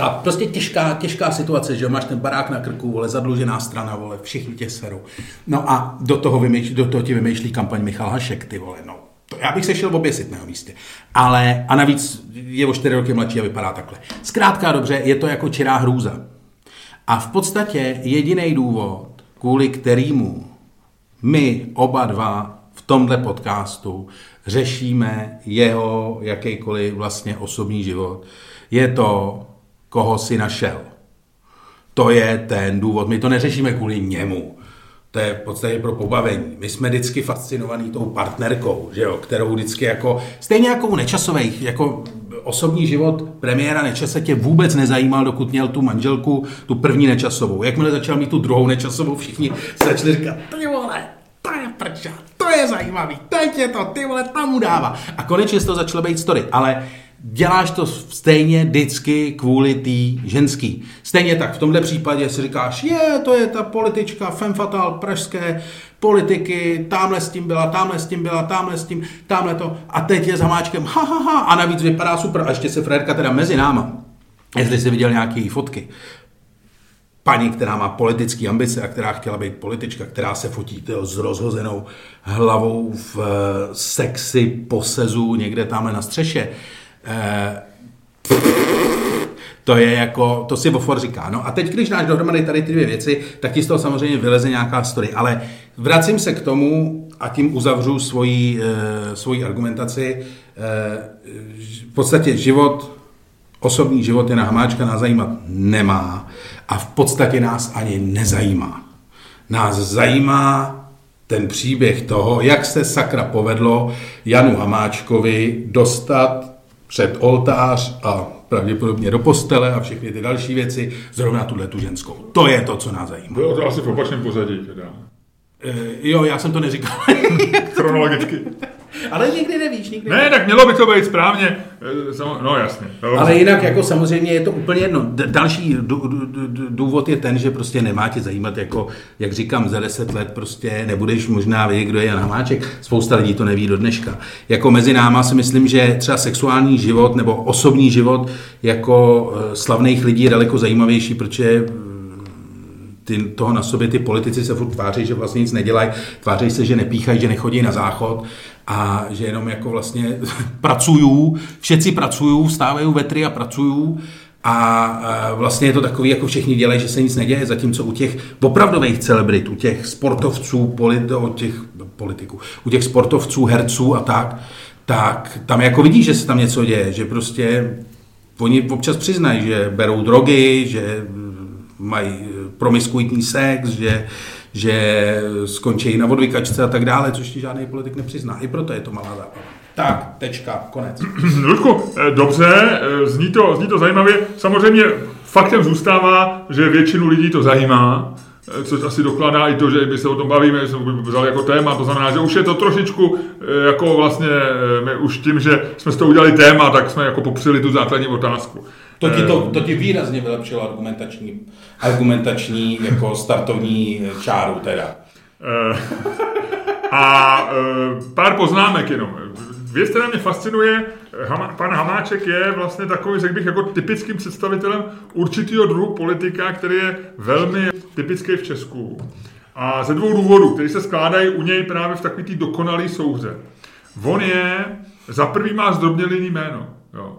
a prostě těžká, těžká situace, že máš ten barák na krku, vole, zadlužená strana, vole, všichni tě serou. No a do toho, vymýšlí, do toho ti vymýšlí kampaň Michal Hašek, ty vole, no. To, já bych se šel oběsit na jeho místě. Ale, a navíc je o čtyři roky mladší a vypadá takhle. Zkrátka dobře, je to jako čirá hrůza. A v podstatě jediný důvod, kvůli kterému my oba dva v tomhle podcastu řešíme jeho jakýkoliv vlastně osobní život, je to, koho si našel. To je ten důvod. My to neřešíme kvůli němu. To je v podstatě pro pobavení. My jsme vždycky fascinovaní tou partnerkou, že jo, kterou vždycky jako, stejně jako u Nečasových, jako osobní život premiéra Nečase tě vůbec nezajímal, dokud měl tu manželku, tu první Nečasovou. Jakmile začal mít tu druhou Nečasovou, všichni začali říkat, ty vole, to je prča, to je zajímavý, teď je to, ty vole, tam mu dává. A konečně toho začalo být story, ale děláš to stejně vždycky kvůli té ženský. Stejně tak v tomhle případě si říkáš, je, to je ta politička femme fatale pražské politiky, tamhle s tím byla, tamhle s tím byla, tamhle s tím, tamhle to. A teď je s hamáčkem, ha, ha, ha, a navíc vypadá super. A ještě se Fredka teda mezi náma, jestli jsi viděl nějaké fotky, paní, která má politické ambice a která chtěla být politička, která se fotí tyjo, s rozhozenou hlavou v uh, sexy posezu někde tamhle na střeše, Eh, to je jako, to si Bofor říká. No a teď, když dáš dohromady tady ty dvě věci, tak ti z toho samozřejmě vyleze nějaká story. Ale vracím se k tomu a tím uzavřu svoji, e, svoji argumentaci. E, v podstatě život, osobní život je na Hamáčka nás zajímat nemá a v podstatě nás ani nezajímá. Nás zajímá ten příběh toho, jak se sakra povedlo Janu Hamáčkovi dostat před oltář a pravděpodobně do postele a všechny ty další věci, zrovna tuhle tu ženskou. To je to, co nás zajímá. Bylo to asi v opačném pozadí teda. E, jo, já jsem to neříkal. Chronologicky. Ale nikdy nevíš, nikdy Ne, tak mělo by to být správně. Eh, no jasně. Ale jinak jako samozřejmě je to úplně jedno. Další důvod je ten, že prostě nemá tě zajímat, jako, jak říkám, za deset let prostě nebudeš možná vědět, kdo je Jan Hamáček. Spousta lidí to neví do dneška. Jako mezi náma si myslím, že třeba sexuální život nebo osobní život jako eh, slavných lidí je daleko zajímavější, protože ty, toho na sobě ty politici se furt tváří, že vlastně nic nedělají, tváří se, že nepíchají, že nechodí na záchod a že jenom jako vlastně pracují, všetci pracují, vstávají vetry a pracují a vlastně je to takový, jako všichni dělají, že se nic neděje, zatímco u těch opravdových celebrit, u těch sportovců, polit, u těch politiků, u těch sportovců, herců a tak, tak tam jako vidíš, že se tam něco děje, že prostě oni občas přiznají, že berou drogy, že mají promiskuitní sex, že, že skončí na odvykačce a tak dále, což ti žádný politik nepřizná. I proto je to malá zábava. Tak, tečka, konec. Ludku, eh, dobře, eh, zní to, zní to zajímavě. Samozřejmě faktem zůstává, že většinu lidí to zajímá, eh, což asi dokládá i to, že my se o tom bavíme, že jsme vzali jako téma, to znamená, že už je to trošičku jako vlastně, my už tím, že jsme z toho udělali téma, tak jsme jako popřeli tu základní otázku. To ti, to, to ti výrazně vylepšilo argumentační, argumentační jako startovní čáru teda. A pár poznámek jenom. Věc, která mě fascinuje, pan Hamáček je vlastně takový, řekl bych, jako typickým představitelem určitého druhu politika, který je velmi typický v Česku. A ze dvou důvodů, které se skládají u něj právě v takový té dokonalý souhře. On je, za prvý má zdrobnělý jméno. Jo.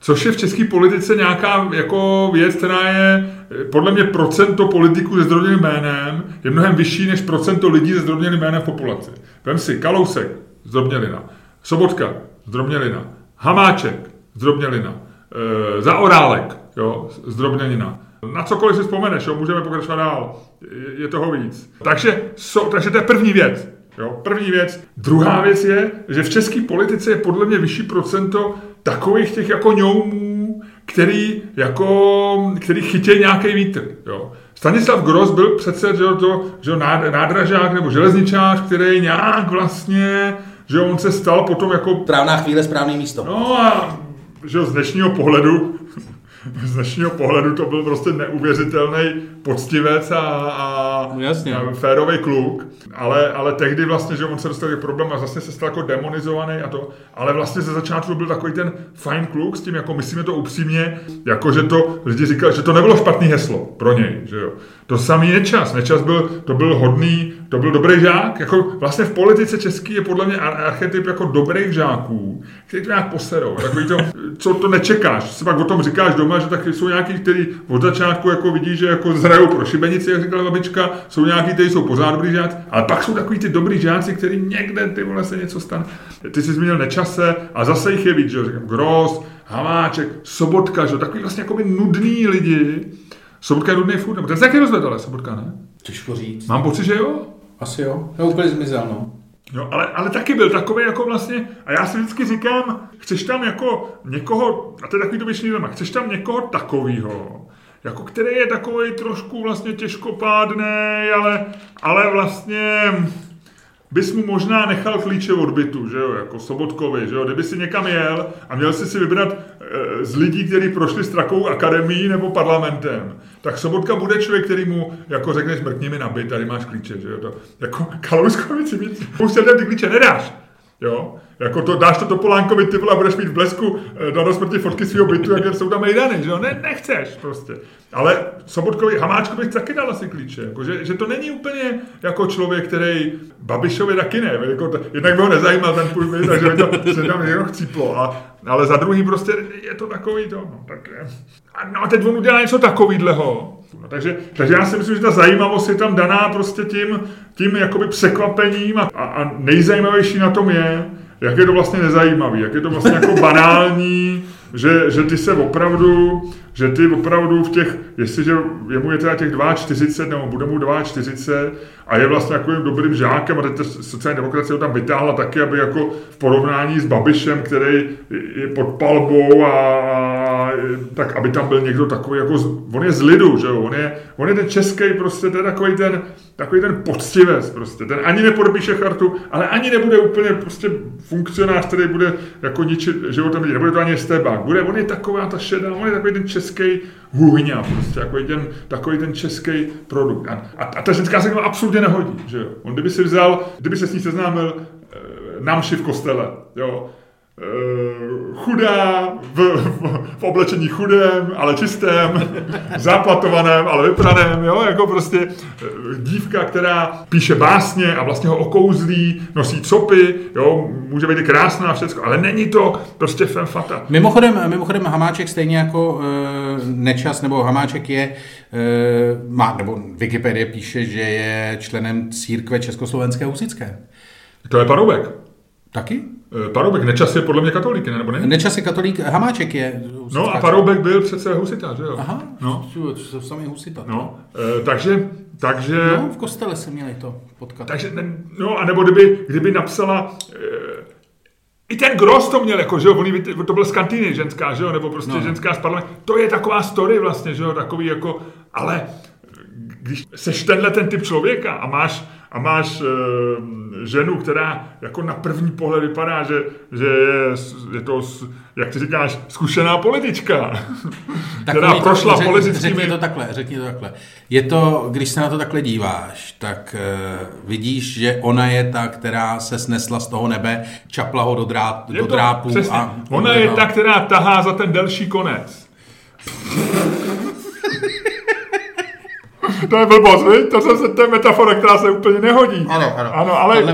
Což je v české politice nějaká jako věc, která je podle mě procento politiků se zdrobněným jménem je mnohem vyšší než procento lidí se zdrobněným jménem v populaci. Vem si, Kalousek, zdrobnělina, Sobotka, zdrobnělina, Hamáček, zdrobnělina. E, zaorálek, jo, zdrobnělina. Na cokoliv si vzpomeneš, jo, můžeme pokračovat dál. Je, je toho víc. Takže, so, takže to je první věc. Jo, první věc. Druhá věc je, že v české politice je podle mě vyšší procento takových těch jako ňoumů, který, jako, který chytějí nějaký vítr. Jo. Stanislav Gross byl přece že to, že nádražák nebo železničář, který nějak vlastně, že on se stal potom jako... Správná chvíle, správný místo. No a že z dnešního pohledu z dnešního pohledu to byl prostě neuvěřitelný poctivec a, a, no Jasně. a férový kluk, ale, ale tehdy vlastně, že on se dostal k problém a zase se stal jako demonizovaný a to, ale vlastně ze začátku byl takový ten fajn kluk s tím, jako myslíme to upřímně, jako že to lidi říkali, že to nebylo špatný heslo pro něj, že jo. To samý Nečas, Nečas byl, to byl hodný, to byl dobrý žák, jako vlastně v politice český je podle mě archetyp jako dobrých žáků, který to nějak poserou, takový to, co to nečekáš, si pak o tom říkáš doma, že taky jsou nějaký, který od začátku jako vidí, že jako zhrajou pro šibenici, jak říkala babička, jsou nějaký, kteří jsou pořád dobrý žáci, ale pak jsou takový ty dobrý žáci, který někde ty vole se něco stane. Ty jsi zmínil nečase a zase jich je víc, že říkám, Gross, Hamáček, Sobotka, že takový vlastně jako nudný lidi. Sobotka je nudný furt, nebo ten se taky rozvedl, ale Sobotka ne? Těžko říct. Mám pocit, že jo? Asi jo. Já úplně zmizel, no. Jo, ale, ale taky byl takový jako vlastně, a já si vždycky říkám, chceš tam jako někoho, a to je takový to věčný chceš tam někoho takovýho, jako který je takový trošku vlastně těžkopádný, ale, ale vlastně bys mu možná nechal klíče od bytu, že jo, jako Sobotkovi, že jo, kdyby si někam jel a měl si si vybrat e, z lidí, kteří prošli Strakovou akademií nebo parlamentem, tak Sobotka bude člověk, který mu jako řekne, smrkni mi na byt, tady máš klíče, že jo, to, jako Kalouskovi si víc, ty klíče nedáš, jo, jako to, dáš to Topolánkovi, ty vole, budeš mít v blesku eh, do smrti fotky svého bytu, jak jsou tam mejdany, že jo? Ne, nechceš prostě. Ale Sobotkovi, Hamáčkovi taky dal asi klíče, jako, že, že, to není úplně jako člověk, který Babišovi taky ne, jako, to, jednak by ho nezajímal ten půl, takže by to se tam jenom chcíplo, a, ale za druhý prostě je to takový to, no, tak je. A, no a teď on udělá něco takovýhleho, No, takže, takže já si myslím, že ta zajímavost je tam daná prostě tím, tím jakoby překvapením a, a, a nejzajímavější na tom je, jak je to vlastně nezajímavý, jak je to vlastně jako banální, že, že ty se opravdu, že ty opravdu v těch, jestliže je mu je teda těch 42, nebo bude mu 42 a je vlastně takovým dobrým žákem a teď sociální demokracie ho tam vytáhla taky, aby jako v porovnání s Babišem, který je pod palbou a tak aby tam byl někdo takový jako, on je z lidu, že jo, on je, on je ten český prostě, ten takový ten, takový ten poctivec prostě, ten ani nepodepíše chartu, ale ani nebude úplně prostě funkcionář, který bude jako ničit životem lidí, nebude to ani stebák, bude, on je taková ta šedá, on je takový ten český huhňa, prostě takový ten, takový ten český produkt. A, a, a ta ženská se k absolutně nehodí, že jo. On kdyby si vzal, kdyby se s ní seznámil, e, námši v kostele, jo, Eh, chudá, v, v, v oblečení chudém, ale čistém, záplatovaném, ale vypraném, jo, jako prostě eh, dívka, která píše básně a vlastně ho okouzlí, nosí copy, jo, může být i krásná a všecko, ale není to prostě fem fata. Mimochodem, mimochodem Hamáček stejně jako e, Nečas nebo Hamáček je, e, má, nebo Wikipedie píše, že je členem církve Československé husické. To je Paroubek. Taky? Eh, Paroubek, Nečas je podle mě katolík, ne? nebo ne? Nečas je katolík, Hamáček je. No a Paroubek byl přece husita, že jo? Aha, no. to jsou sami husita. No, e, takže, takže... No, v kostele se měli to potkat. Takže, no, a nebo kdyby, kdyby napsala... E, i ten Gross to měl, jako, že jo, on, to byl z kantýny ženská, že jo, nebo prostě no. ženská z parlamentu. To je taková story vlastně, že jo, takový jako, ale když seš tenhle ten typ člověka a máš, a máš e, ženu, která jako na první pohled vypadá, že, že je, je to, jak ty říkáš, zkušená politička, která to, prošla řek, politickými... Řekni to takhle, řekni to takhle. Je to, když se na to takhle díváš, tak e, vidíš, že ona je ta, která se snesla z toho nebe, čapla ho do, drát, do to, drápu. Přesně. A ona je ta, která tahá za ten delší konec. to je blbost, viď? To, se, to je metafora, která se úplně nehodí. Ano, ano. ano ale,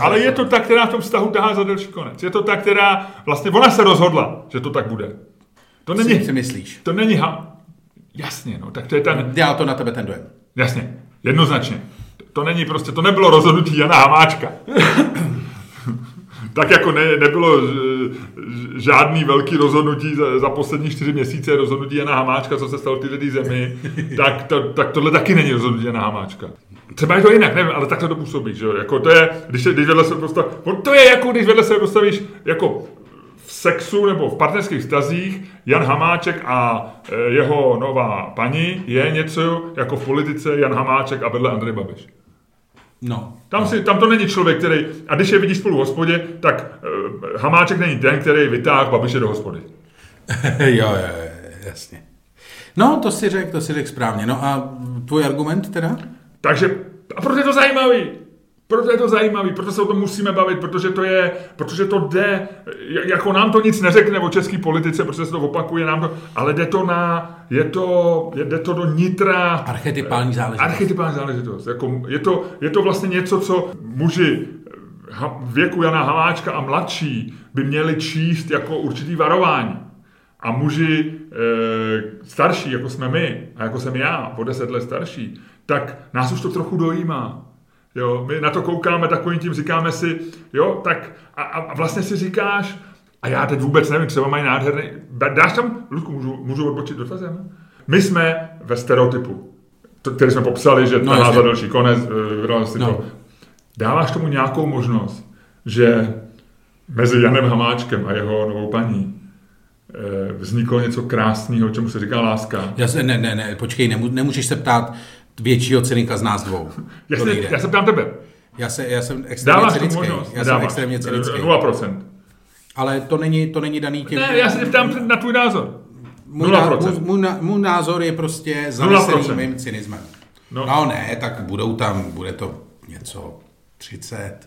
ale je to ta, která v tom vztahu tahá za delší konec. Je to ta, která, vlastně ona se rozhodla, že to tak bude. To není, si, si myslíš? To není, ha, jasně, no, tak to je ten... Dělá to na tebe ten dojem. Jasně, jednoznačně. To není prostě, to nebylo rozhodnutí Jana Hamáčka. tak jako ne, nebylo žádný velký rozhodnutí za, za poslední čtyři měsíce, rozhodnutí Jana Hamáčka, co se stalo v této zemi, tak, to, tak tohle taky není rozhodnutí Jana Hamáčka. Třeba je to jinak, nevím, ale takhle to působí, že jo? Jako to je, když, když vedle se postav, to je jako, když vedle se postavíš, jako v sexu nebo v partnerských vztazích Jan Hamáček a e, jeho nová paní je něco jako v politice Jan Hamáček a vedle Andrej Babiš. No. Tam, si, tam to není člověk, který, a když je vidíš spolu v hospodě, tak e, Hamáček není ten, který vytáhl Babiše do hospody. jo, jo, jasně. No, to si řekl, to si řekl správně. No a tvůj argument teda? Takže, a proto je to zajímavý. Proto je to zajímavý, proto se o tom musíme bavit, protože to je, protože to jde, jako nám to nic neřekne o české politice, protože se to opakuje nám to, ale jde to na, je to, jde to do nitra. Archetypální záležitost. Archetypální záležitost. Jako, je, to, je to vlastně něco, co muži věku Jana Hamáčka a mladší by měli číst jako určitý varování. A muži e, starší, jako jsme my, a jako jsem já, o deset let starší, tak nás už to trochu dojímá. Jo, my na to koukáme takovým tím, říkáme si, jo, tak a, a vlastně si říkáš, a já teď vůbec nevím, třeba mají nádherný, dáš tam, Ludku, můžu, můžu odbočit dotazem? My jsme ve stereotypu, který jsme popsali, že no, tahá za další konec, uh, no. to. Dáváš tomu nějakou možnost, že mezi Janem Hamáčkem a jeho novou paní eh, vzniklo něco krásného, čemu se říká láska. Já se, ne, ne, ne, počkej, nemů, nemůžeš se ptát většího cynika z nás dvou. Já, se, já se ptám tebe. Já, se, já jsem extrémně Dáváš cynický. možnost? Já Dáváš. jsem extrémně cynický. 0%. Ale to není, to není daný tím... Ne, já se ptám na tvůj názor. Můj, ná, můj, můj, můj názor je prostě zalesený mým cynismem. No. no ne, tak budou tam, bude to něco 30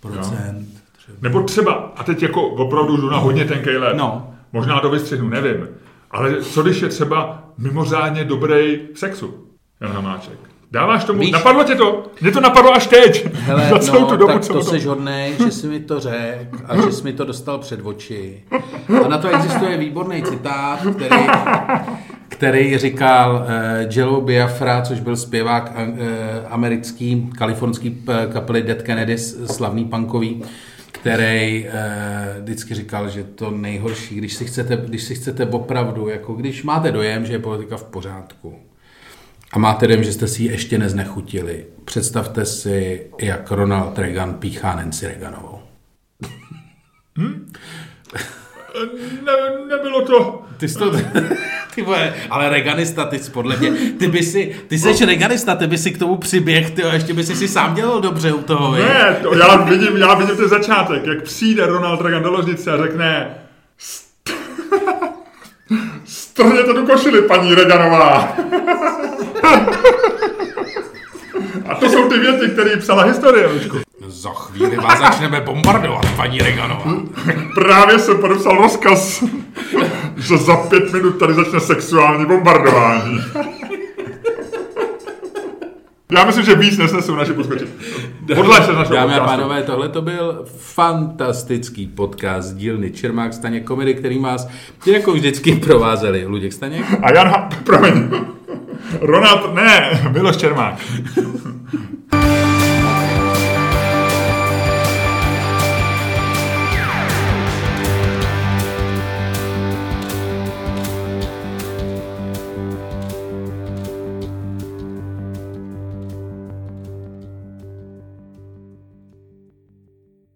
procent. Třeba. Nebo třeba, a teď jako opravdu jdu na hodně tenký let. No. Možná to vystřihnu, nevím. Ale co když je třeba mimořádně dobrý v sexu, Jan Hamáček? Dáváš tomu, Víš, napadlo tě to? Mně to napadlo až teď. Hele, Za celou no, tu dobu, tak to seš hodnej, že jsi mi to řekl a že jsi mi to dostal před oči. A na to existuje výborný citát, který, který říkal uh, Jello Biafra, což byl zpěvák uh, americký, kalifornský kapely Dead Kennedy, slavný punkový, který uh, vždycky říkal, že to nejhorší, když si chcete, když si chcete opravdu, jako když máte dojem, že je politika v pořádku, a máte dojem, že jste si ji ještě neznechutili. Představte si, jak Ronald Reagan píchá Nancy Reaganovou. Hm? Ne, nebylo to... Ty jsi to... Ty vole, ale Reaganista, ty jsi podle mě, ty by si, ty jsi Reaganista, ty by si k tomu přiběh, ty ještě by si si sám dělal dobře u toho, Ne, to, já vidím, já vidím ten začátek, jak přijde Ronald Reagan do ložnice a řekne Strhněte tu košili, paní Reganová. A to jsou ty věty, které psala historie, Lučku. Za chvíli vás začneme bombardovat, paní Reganová. Právě jsem podepsal rozkaz, že za pět minut tady začne sexuální bombardování. Já myslím, že víc nesnesou naše poskočit. Podle se našeho Dámy a pánové, tohle to byl fantastický podcast dílny Čermák Staněk komedy, který vás jako vždycky provázeli Luděk Staněk. A Jan, promiň, Ronald, ne, Miloš Čermák.